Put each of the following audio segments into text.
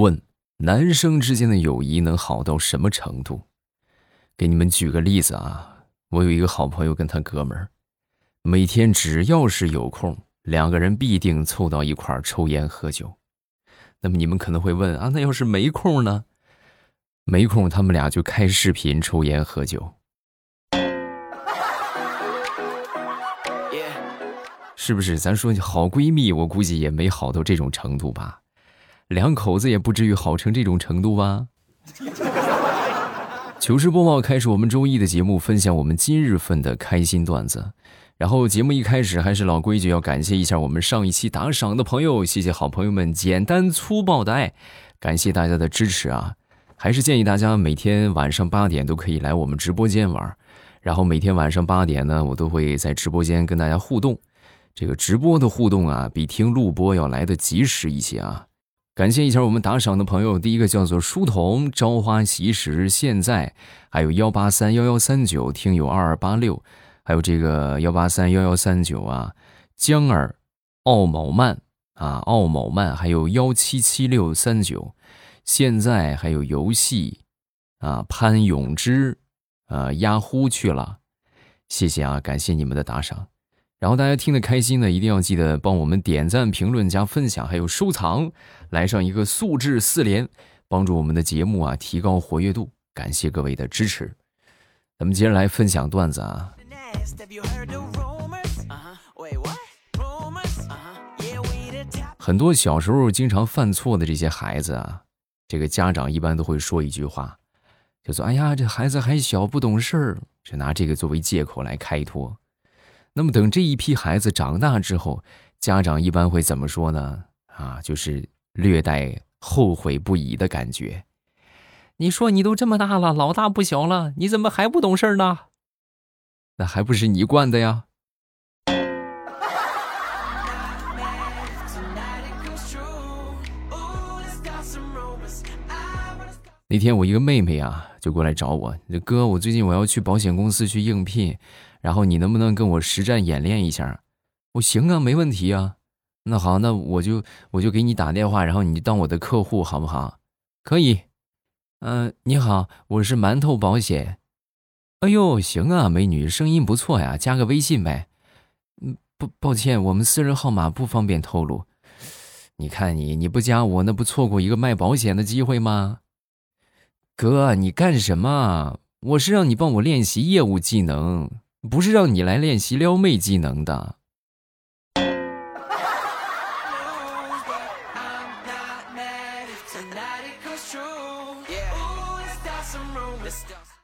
问：男生之间的友谊能好到什么程度？给你们举个例子啊，我有一个好朋友跟他哥们儿，每天只要是有空，两个人必定凑到一块儿抽烟喝酒。那么你们可能会问啊，那要是没空呢？没空，他们俩就开视频抽烟喝酒。是不是？咱说好闺蜜，我估计也没好到这种程度吧。两口子也不至于好成这种程度吧。糗事播报开始，我们周一的节目，分享我们今日份的开心段子。然后节目一开始还是老规矩，要感谢一下我们上一期打赏的朋友，谢谢好朋友们简单粗暴的爱，感谢大家的支持啊！还是建议大家每天晚上八点都可以来我们直播间玩，然后每天晚上八点呢，我都会在直播间跟大家互动。这个直播的互动啊，比听录播要来的及时一些啊！感谢一下我们打赏的朋友，第一个叫做书童，朝花夕拾，现在还有幺八三幺幺三九听友二二八六，还有这个幺八三幺幺三九啊，江儿，奥某曼啊，奥某曼，还有幺七七六三九，现在还有游戏啊，潘永之啊，压呼去了，谢谢啊，感谢你们的打赏。然后大家听得开心呢，一定要记得帮我们点赞、评论、加分享，还有收藏，来上一个素质四连，帮助我们的节目啊提高活跃度。感谢各位的支持。咱们接着来分享段子啊。很多小时候经常犯错的这些孩子啊，这个家长一般都会说一句话，就说：“哎呀，这孩子还小，不懂事儿。”就拿这个作为借口来开脱。那么等这一批孩子长大之后，家长一般会怎么说呢？啊，就是略带后悔不已的感觉。你说你都这么大了，老大不小了，你怎么还不懂事呢？那还不是你惯的呀。那天我一个妹妹啊，就过来找我，哥，我最近我要去保险公司去应聘。然后你能不能跟我实战演练一下？我行啊，没问题啊。那好，那我就我就给你打电话，然后你当我的客户好不好？可以。嗯，你好，我是馒头保险。哎呦，行啊，美女，声音不错呀，加个微信呗。嗯，不，抱歉，我们私人号码不方便透露。你看你，你不加我，那不错过一个卖保险的机会吗？哥，你干什么？我是让你帮我练习业务技能。不是让你来练习撩妹技能的。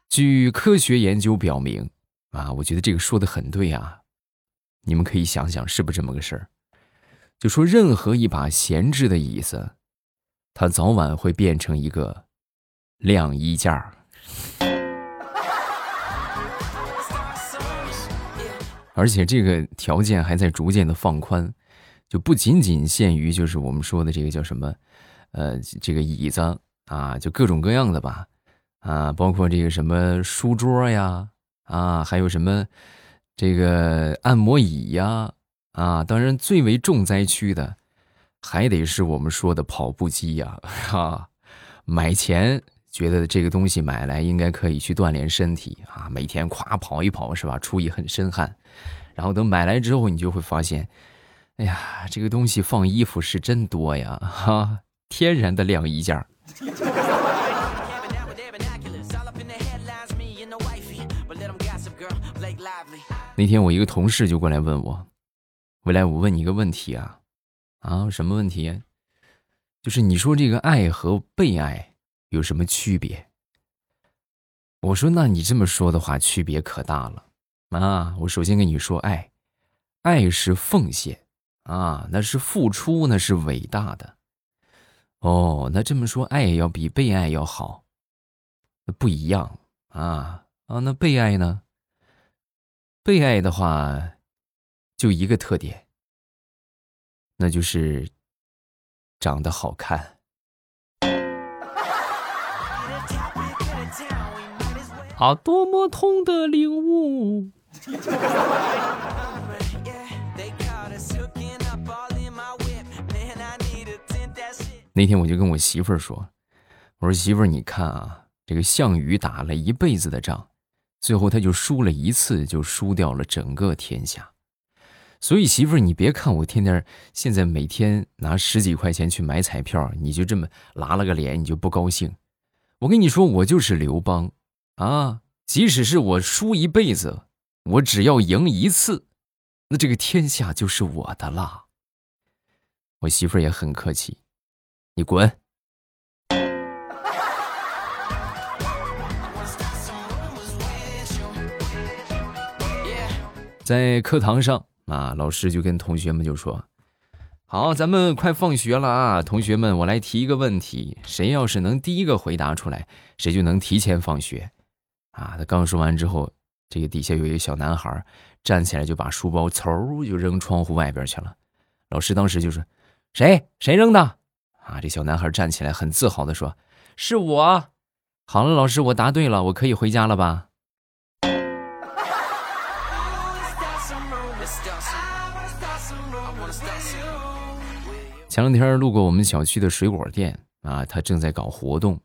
据科学研究表明，啊，我觉得这个说的很对啊。你们可以想想，是不是这么个事儿？就说任何一把闲置的椅子，它早晚会变成一个晾衣架。而且这个条件还在逐渐的放宽，就不仅仅限于就是我们说的这个叫什么，呃，这个椅子啊，就各种各样的吧，啊，包括这个什么书桌呀，啊，还有什么这个按摩椅呀，啊，当然最为重灾区的，还得是我们说的跑步机呀，哈，买前觉得这个东西买来应该可以去锻炼身体啊，每天夸跑一跑是吧，出一很身汗。然后等买来之后，你就会发现，哎呀，这个东西放衣服是真多呀！哈，天然的晾衣架。那天我一个同事就过来问我，未来我问你一个问题啊，啊，什么问题？就是你说这个爱和被爱有什么区别？我说，那你这么说的话，区别可大了。啊，我首先跟你说，爱，爱是奉献啊，那是付出，那是伟大的。哦，那这么说，爱要比被爱要好，那不一样啊啊，那被爱呢？被爱的话，就一个特点，那就是长得好看。啊，多么痛的领悟！那天我就跟我媳妇儿说：“我说媳妇儿，你看啊，这个项羽打了一辈子的仗，最后他就输了一次，就输掉了整个天下。所以媳妇儿，你别看我天天现在每天拿十几块钱去买彩票，你就这么拉了个脸，你就不高兴。我跟你说，我就是刘邦啊，即使是我输一辈子，我只要赢一次，那这个天下就是我的啦。”我媳妇儿也很客气。你滚！在课堂上啊，老师就跟同学们就说：“好，咱们快放学了啊，同学们，我来提一个问题，谁要是能第一个回答出来，谁就能提前放学。”啊，他刚说完之后，这个底下有一个小男孩站起来就把书包嗖就扔窗户外边去了。老师当时就说：“谁？谁扔的？”啊！这小男孩站起来，很自豪地说：“是我。”好了，老师，我答对了，我可以回家了吧？前两天路过我们小区的水果店啊，他正在搞活动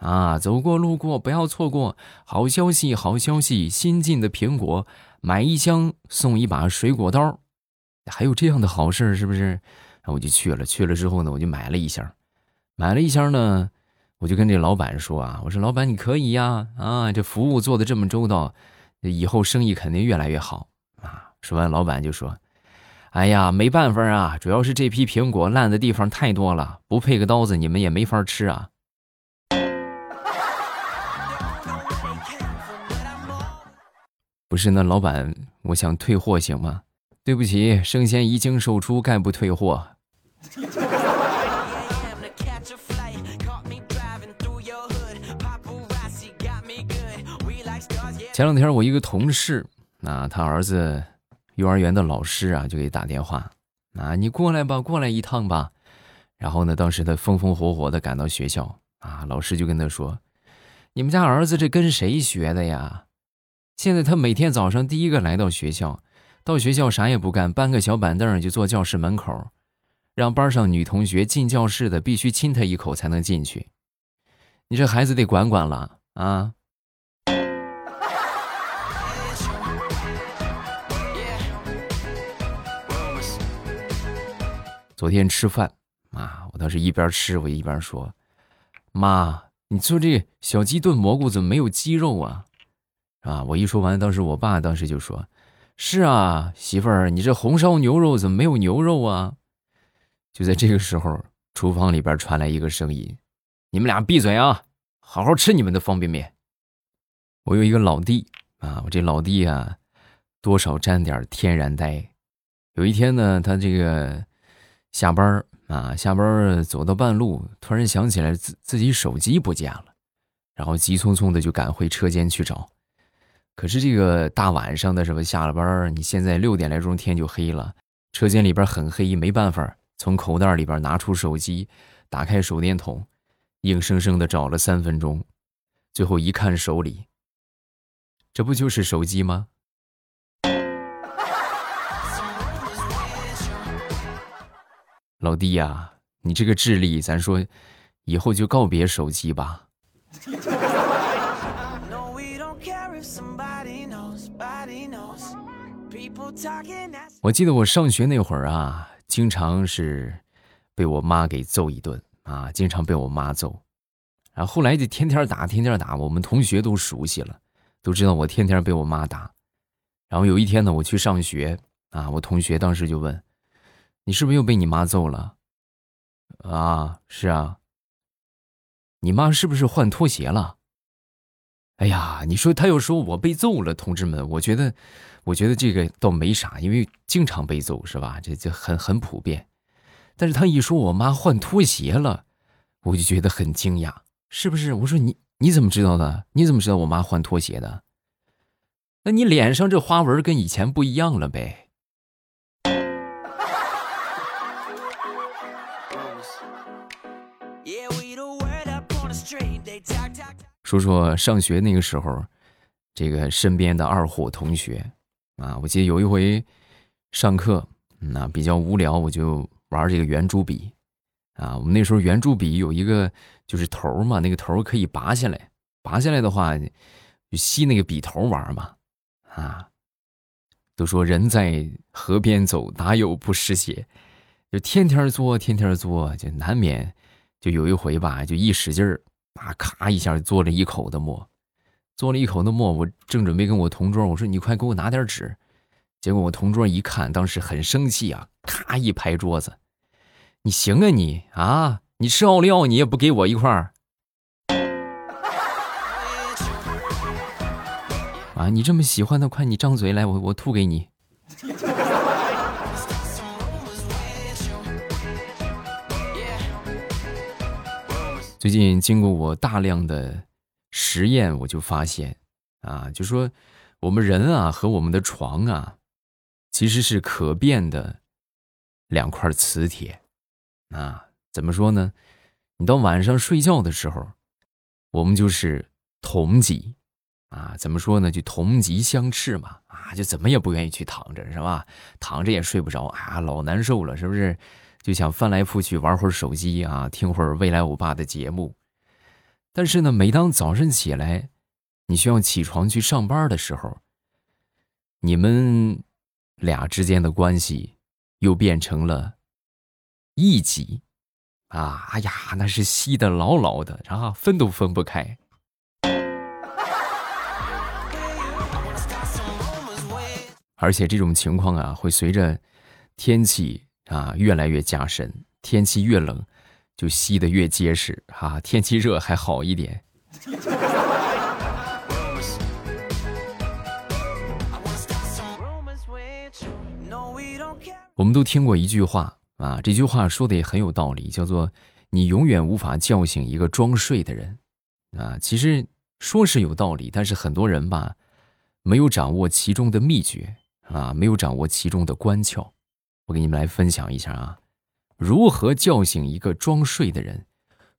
啊，走过路过不要错过！好消息，好消息！新进的苹果，买一箱送一把水果刀，还有这样的好事是不是？然后我就去了，去了之后呢，我就买了一箱，买了一箱呢，我就跟这老板说啊，我说老板你可以呀，啊，这服务做的这么周到，以后生意肯定越来越好啊。说完，老板就说：“哎呀，没办法啊，主要是这批苹果烂的地方太多了，不配个刀子，你们也没法吃啊。”不是，那老板，我想退货行吗？对不起，生鲜一经售出，概不退货。前两天我一个同事，啊，他儿子幼儿园的老师啊，就给打电话，啊，你过来吧，过来一趟吧。然后呢，当时他风风火火的赶到学校，啊，老师就跟他说：“你们家儿子这跟谁学的呀？现在他每天早上第一个来到学校。”到学校啥也不干，搬个小板凳就坐教室门口，让班上女同学进教室的必须亲他一口才能进去。你这孩子得管管了啊！昨天吃饭啊，我当时一边吃我一边说：“妈，你做这小鸡炖蘑菇怎么没有鸡肉啊？”啊，我一说完，当时我爸当时就说。是啊，媳妇儿，你这红烧牛肉怎么没有牛肉啊？就在这个时候，厨房里边传来一个声音：“你们俩闭嘴啊，好好吃你们的方便面。”我有一个老弟啊，我这老弟啊，多少沾点天然呆。有一天呢，他这个下班啊，下班走到半路，突然想起来自自己手机不见了，然后急匆匆的就赶回车间去找。可是这个大晚上的，是吧？下了班你现在六点来钟天就黑了，车间里边很黑，没办法，从口袋里边拿出手机，打开手电筒，硬生生的找了三分钟，最后一看手里，这不就是手机吗？老弟呀，你这个智力，咱说，以后就告别手机吧。我记得我上学那会儿啊，经常是被我妈给揍一顿啊，经常被我妈揍，然后后来就天天打，天天打，我们同学都熟悉了，都知道我天天被我妈打。然后有一天呢，我去上学啊，我同学当时就问：“你是不是又被你妈揍了？”啊，是啊。你妈是不是换拖鞋了？哎呀，你说他又说我被揍了，同志们，我觉得。我觉得这个倒没啥，因为经常被揍是吧？这这很很普遍。但是他一说我妈换拖鞋了，我就觉得很惊讶，是不是？我说你你怎么知道的？你怎么知道我妈换拖鞋的？那你脸上这花纹跟以前不一样了呗？说说上学那个时候，这个身边的二货同学。啊，我记得有一回上课，那比较无聊，我就玩这个圆珠笔，啊，我们那时候圆珠笔有一个就是头嘛，那个头可以拔下来，拔下来的话就吸那个笔头玩嘛。啊，都说人在河边走，哪有不湿鞋？就天天做，天天做，就难免就有一回吧，就一使劲儿，啊，咔一下做了一口的墨，做了一口的墨，我正准备跟我同桌我说：“你快给我拿点纸。”结果我同桌一看，当时很生气啊，咔一拍桌子。你行啊你啊！你吃奥利奥，你也不给我一块儿啊！你这么喜欢的，快你张嘴来，我我吐给你。最近经过我大量的实验，我就发现啊，就说我们人啊和我们的床啊，其实是可变的两块磁铁。啊，怎么说呢？你到晚上睡觉的时候，我们就是同极，啊，怎么说呢？就同极相斥嘛，啊，就怎么也不愿意去躺着，是吧？躺着也睡不着，啊，老难受了，是不是？就想翻来覆去玩会儿手机啊，听会儿未来欧巴的节目。但是呢，每当早晨起来，你需要起床去上班的时候，你们俩之间的关系又变成了。一级，啊，哎呀，那是吸的牢牢的，啊，分都分不开。而且这种情况啊，会随着天气啊越来越加深，天气越冷，就吸的越结实，啊，天气热还好一点。我们都听过一句话。啊，这句话说的也很有道理，叫做“你永远无法叫醒一个装睡的人”。啊，其实说是有道理，但是很多人吧，没有掌握其中的秘诀啊，没有掌握其中的关窍。我给你们来分享一下啊，如何叫醒一个装睡的人？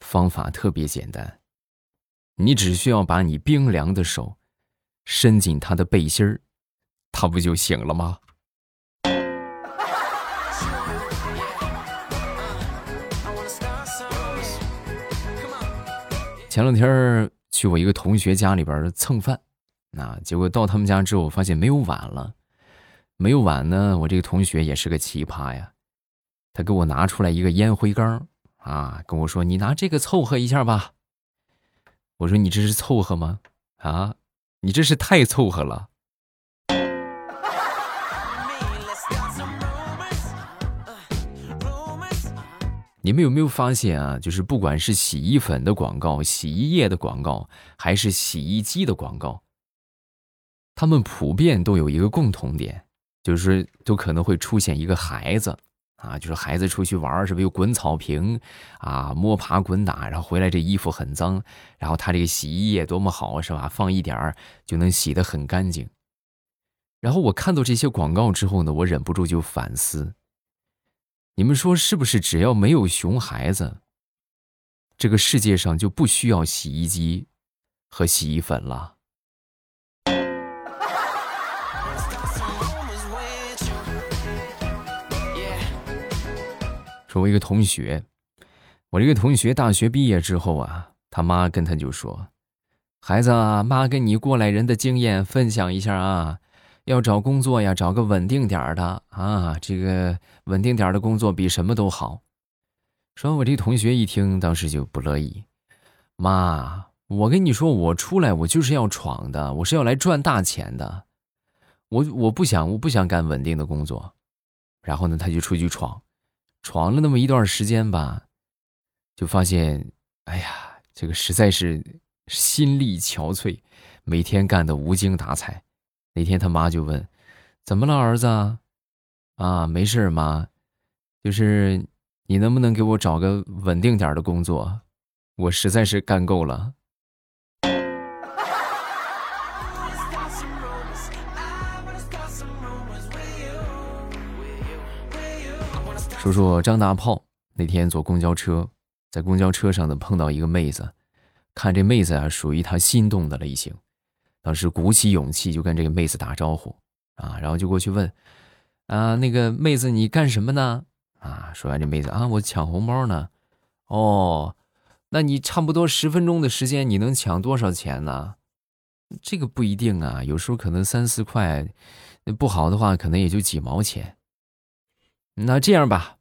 方法特别简单，你只需要把你冰凉的手伸进他的背心儿，他不就醒了吗？前两天去我一个同学家里边蹭饭，那结果到他们家之后，发现没有碗了。没有碗呢，我这个同学也是个奇葩呀。他给我拿出来一个烟灰缸啊，跟我说：“你拿这个凑合一下吧。”我说：“你这是凑合吗？啊，你这是太凑合了。”你们有没有发现啊？就是不管是洗衣粉的广告、洗衣液的广告，还是洗衣机的广告，他们普遍都有一个共同点，就是都可能会出现一个孩子啊，就是孩子出去玩是不是又滚草坪啊，摸爬滚打，然后回来这衣服很脏，然后他这个洗衣液多么好是吧？放一点儿就能洗得很干净。然后我看到这些广告之后呢，我忍不住就反思。你们说是不是？只要没有熊孩子，这个世界上就不需要洗衣机和洗衣粉了。说，我一个同学，我这个同学大学毕业之后啊，他妈跟他就说：“孩子，啊妈跟你过来人的经验分享一下啊。”要找工作呀，找个稳定点的啊！这个稳定点的工作比什么都好。说我这同学一听，当时就不乐意。妈，我跟你说，我出来我就是要闯的，我是要来赚大钱的。我我不想，我不想干稳定的工作。然后呢，他就出去闯，闯了那么一段时间吧，就发现，哎呀，这个实在是心力憔悴，每天干的无精打采。那天他妈就问：“怎么了，儿子？啊，没事妈，就是你能不能给我找个稳定点的工作？我实在是干够了。”说说张大炮那天坐公交车，在公交车上呢碰到一个妹子，看这妹子啊，属于他心动的类型。当时鼓起勇气就跟这个妹子打招呼，啊，然后就过去问，啊，那个妹子你干什么呢？啊，说完这妹子啊，我抢红包呢。哦，那你差不多十分钟的时间，你能抢多少钱呢？这个不一定啊，有时候可能三四块，不好的话可能也就几毛钱。那这样吧，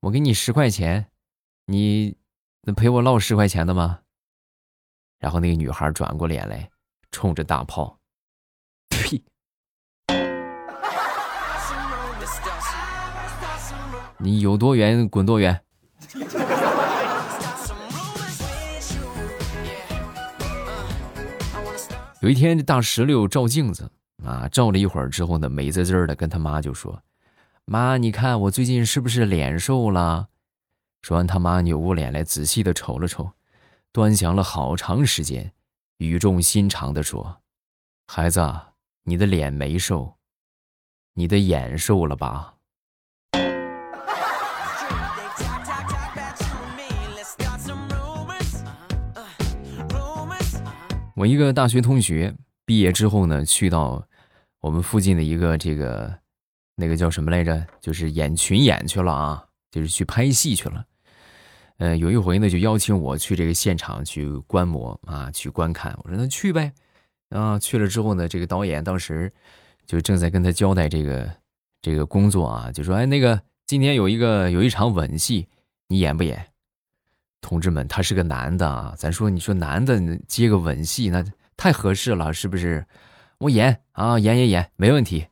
我给你十块钱，你能陪我唠十块钱的吗？然后那个女孩转过脸来，冲着大炮，呸！你有多远滚多远。有一天，大石榴照镜子啊，照了一会儿之后呢，美滋滋的跟他妈就说：“妈，你看我最近是不是脸瘦了？”说完，他妈扭过脸来，仔细的瞅了瞅，端详了好长时间，语重心长的说：“孩子，你的脸没瘦，你的眼瘦了吧？”我一个大学同学毕业之后呢，去到我们附近的一个这个那个叫什么来着？就是演群演去了啊，就是去拍戏去了。呃，有一回呢，就邀请我去这个现场去观摩啊，去观看。我说那去呗。啊，去了之后呢，这个导演当时就正在跟他交代这个这个工作啊，就说：“哎，那个今天有一个有一场吻戏，你演不演？”同志们，他是个男的啊，咱说，你说男的接个吻戏，那太合适了，是不是？我演啊，演演演，没问题。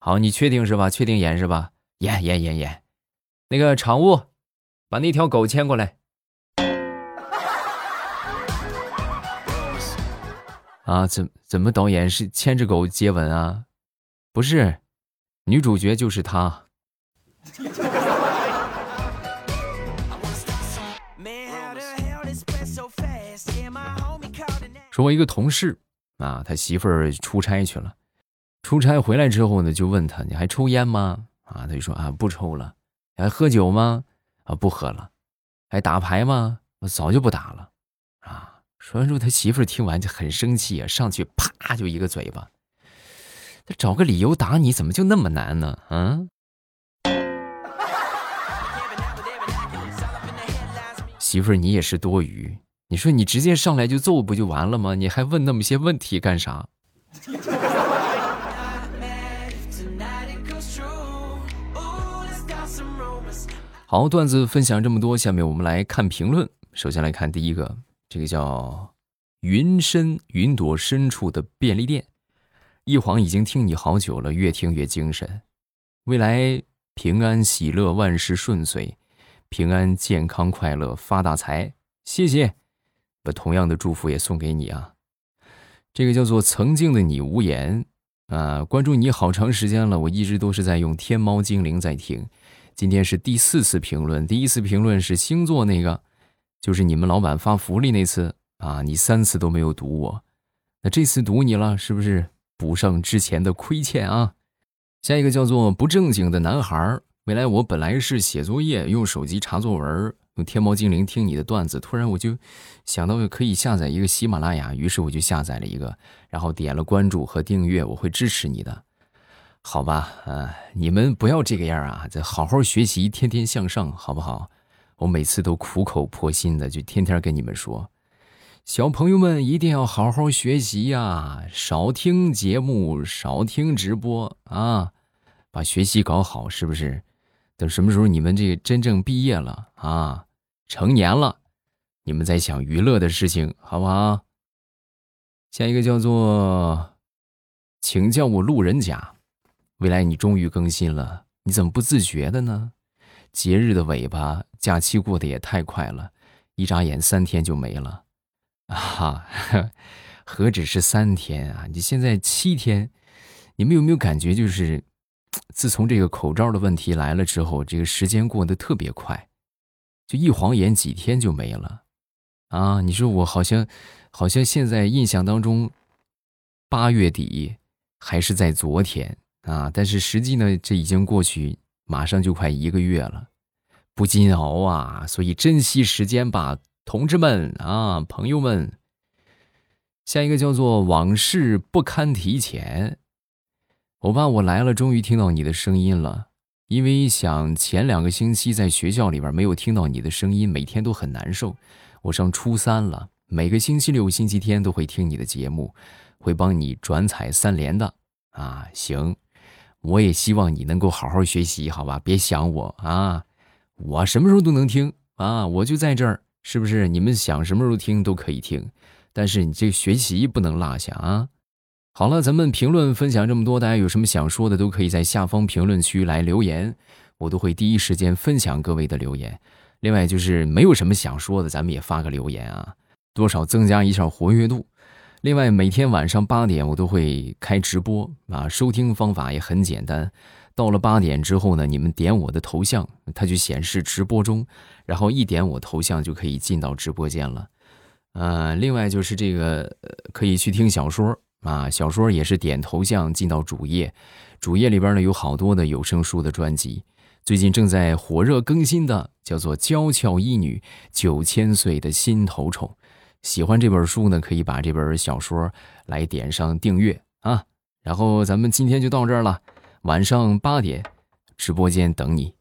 好，你确定是吧？确定演是吧？演演演演。那个场务，把那条狗牵过来。啊，怎怎么导演是牵着狗接吻啊？不是，女主角就是他。说我一个同事啊，他媳妇儿出差去了，出差回来之后呢，就问他：“你还抽烟吗？”啊，他就说：“啊，不抽了。”还喝酒吗？啊，不喝了。还打牌吗？我早就不打了。啊，说完之后，他媳妇儿听完就很生气啊，上去啪就一个嘴巴。他找个理由打你，怎么就那么难呢？嗯。媳妇儿，你也是多余。你说你直接上来就揍不就完了吗？你还问那么些问题干啥？好，段子分享这么多，下面我们来看评论。首先来看第一个，这个叫“云深云朵深处的便利店”，一晃已经听你好久了，越听越精神。未来平安喜乐，万事顺遂，平安健康快乐，发大财。谢谢。把同样的祝福也送给你啊！这个叫做曾经的你无言啊，关注你好长时间了，我一直都是在用天猫精灵在听。今天是第四次评论，第一次评论是星座那个，就是你们老板发福利那次啊，你三次都没有读我，那这次读你了，是不是补上之前的亏欠啊？下一个叫做不正经的男孩，未来我本来是写作业，用手机查作文。用天猫精灵听你的段子，突然我就想到可以下载一个喜马拉雅，于是我就下载了一个，然后点了关注和订阅，我会支持你的，好吧？啊，你们不要这个样啊，再好好学习，天天向上，好不好？我每次都苦口婆心的，就天天跟你们说，小朋友们一定要好好学习呀，少听节目，少听直播啊，把学习搞好，是不是？等什么时候你们这个真正毕业了啊？成年了，你们在想娱乐的事情，好不好？下一个叫做，请叫我路人甲。未来你终于更新了，你怎么不自觉的呢？节日的尾巴，假期过得也太快了，一眨眼三天就没了啊哈！何止是三天啊？你现在七天，你们有没有感觉，就是自从这个口罩的问题来了之后，这个时间过得特别快。就一晃眼几天就没了，啊！你说我好像，好像现在印象当中，八月底还是在昨天啊，但是实际呢，这已经过去，马上就快一个月了，不禁熬啊！所以珍惜时间吧，同志们啊，朋友们。下一个叫做往事不堪提前，欧巴，我来了，终于听到你的声音了。因为想前两个星期在学校里边没有听到你的声音，每天都很难受。我上初三了，每个星期六、星期天都会听你的节目，会帮你转采三连的啊。行，我也希望你能够好好学习，好吧？别想我啊，我什么时候都能听啊，我就在这儿，是不是？你们想什么时候听都可以听，但是你这学习不能落下啊。好了，咱们评论分享这么多，大家有什么想说的，都可以在下方评论区来留言，我都会第一时间分享各位的留言。另外就是没有什么想说的，咱们也发个留言啊，多少增加一下活跃度。另外每天晚上八点我都会开直播啊，收听方法也很简单，到了八点之后呢，你们点我的头像，它就显示直播中，然后一点我头像就可以进到直播间了。呃，另外就是这个可以去听小说。啊，小说也是点头像进到主页，主页里边呢有好多的有声书的专辑，最近正在火热更新的叫做《娇俏一女九千岁的心头宠》，喜欢这本书呢，可以把这本小说来点上订阅啊。然后咱们今天就到这儿了，晚上八点，直播间等你。